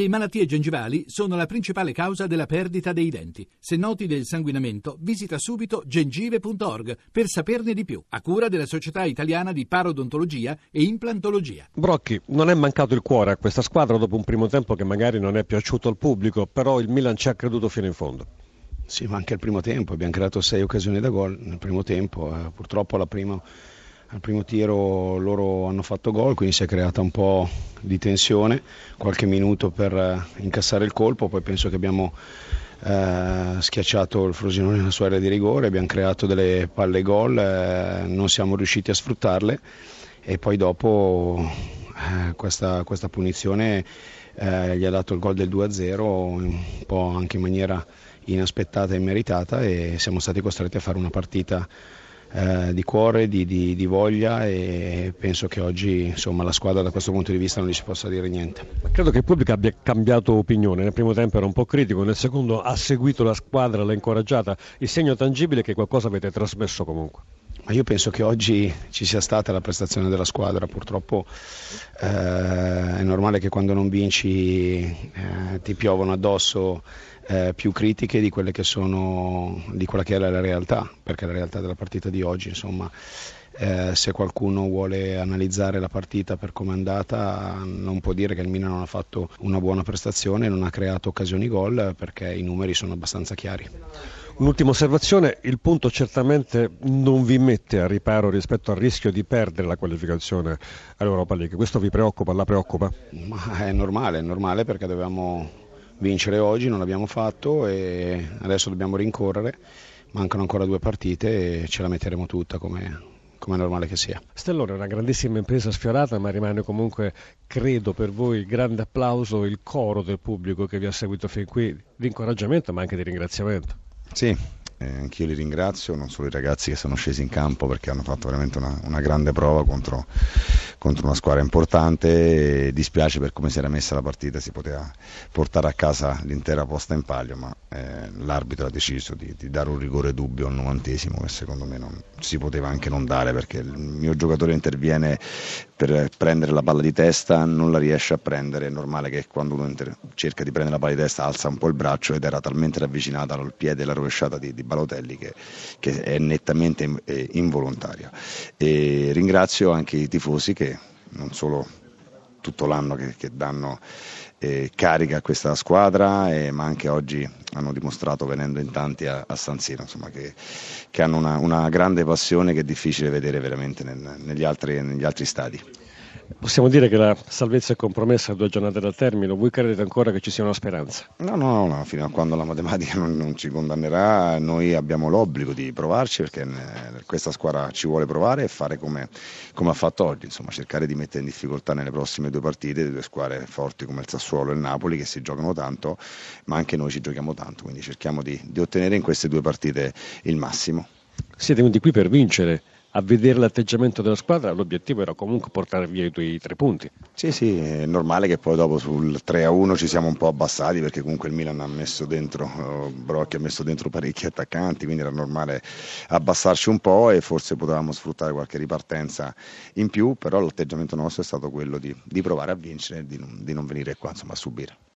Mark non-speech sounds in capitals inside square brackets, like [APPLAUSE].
Le malattie gengivali sono la principale causa della perdita dei denti. Se noti del sanguinamento, visita subito gengive.org per saperne di più, a cura della Società Italiana di Parodontologia e Implantologia. Brocchi, non è mancato il cuore a questa squadra dopo un primo tempo che magari non è piaciuto al pubblico, però il Milan ci ha creduto fino in fondo. Sì, ma anche il primo tempo, abbiamo creato sei occasioni da gol nel primo tempo, eh, purtroppo alla prima al primo tiro loro hanno fatto gol, quindi si è creata un po' di tensione, qualche minuto per eh, incassare il colpo, poi penso che abbiamo eh, schiacciato il Frosinone nella sua area di rigore, abbiamo creato delle palle gol, eh, non siamo riusciti a sfruttarle e poi dopo eh, questa, questa, punizione eh, gli ha dato il gol del 2-0 un po' anche in maniera inaspettata e immeritata e siamo stati costretti a fare una partita eh, di cuore, di, di, di, voglia e penso che oggi insomma, la squadra da questo punto di vista non gli si possa dire niente. Credo che il pubblico abbia cambiato opinione, nel primo tempo era un po' critico, nel secondo ha seguito la squadra, l'ha incoraggiata, il segno tangibile è che qualcosa avete trasmesso comunque. Ma io penso che oggi ci sia stata la prestazione della squadra, purtroppo eh, è normale che quando non vinci eh, ti piovono addosso eh, più critiche di, sono, di quella che era la realtà, perché la realtà della partita di oggi, insomma, eh, se qualcuno vuole analizzare la partita per come è andata, non può dire che il Milan non ha fatto una buona prestazione, non ha creato occasioni gol perché i numeri sono abbastanza chiari. Un'ultima osservazione, il punto certamente non vi mette a riparo rispetto al rischio di perdere la qualificazione all'Europa League, questo vi preoccupa, la preoccupa? Ma è normale, è normale perché dovevamo vincere oggi, non l'abbiamo fatto e adesso dobbiamo rincorrere, mancano ancora due partite e ce la metteremo tutta come, come è normale che sia. Stellone è una grandissima impresa sfiorata, ma rimane comunque, credo per voi, il grande applauso, il coro del pubblico che vi ha seguito fin qui, di incoraggiamento ma anche di ringraziamento. Sì, eh, anch'io li ringrazio, non solo i ragazzi che sono scesi in campo perché hanno fatto veramente una, una grande prova contro, contro, una squadra importante. E dispiace per come si era messa la partita, si poteva portare a casa l'intera posta in palio, ma eh, l'arbitro ha deciso di, di, dare un rigore dubbio al novantesimo che secondo me non, si poteva anche non dare perché il mio giocatore interviene per prendere la palla di testa, non la riesce a prendere, è normale che quando uno inter- cerca di prendere la palla di testa alza un po' il braccio ed era talmente ravvicinata al piede della rovesciata di, di Balotelli che, che, è nettamente involontaria. E ringrazio anche i tifosi che non solo tutto l'anno che, che danno eh, carica a questa squadra, eh, ma anche oggi hanno dimostrato venendo in tanti a, a San Siro, insomma, che, che, hanno una, una, grande passione che è difficile vedere veramente nel, negli, altri, negli altri stadi. Possiamo dire che la salvezza è compromessa a due giornate dal termine, voi credete ancora che ci sia una speranza? No, no, no, fino a quando la matematica [LAUGHS] non, non ci condannerà noi abbiamo l'obbligo di provarci perché eh, questa squadra ci vuole provare e fare come, come, ha fatto oggi, insomma cercare di mettere in difficoltà nelle prossime due partite due squadre forti come il Sassuolo e il Napoli che si giocano tanto, ma anche noi ci giochiamo tanto, quindi cerchiamo di, di ottenere in queste due partite il massimo. Siete venuti qui per vincere, a vedere l'atteggiamento della squadra, l'obiettivo era comunque portare via i tuoi tre punti. Sì, sì, è normale che poi dopo sul 3-1 ci siamo un po' abbassati perché comunque il Milan ha messo dentro, eh, Brocchi ha messo dentro parecchi attaccanti, quindi era normale abbassarci un po' e forse potevamo sfruttare qualche ripartenza in più, però l'atteggiamento nostro è stato quello di, di provare a vincere e di di non venire qua insomma, a subire.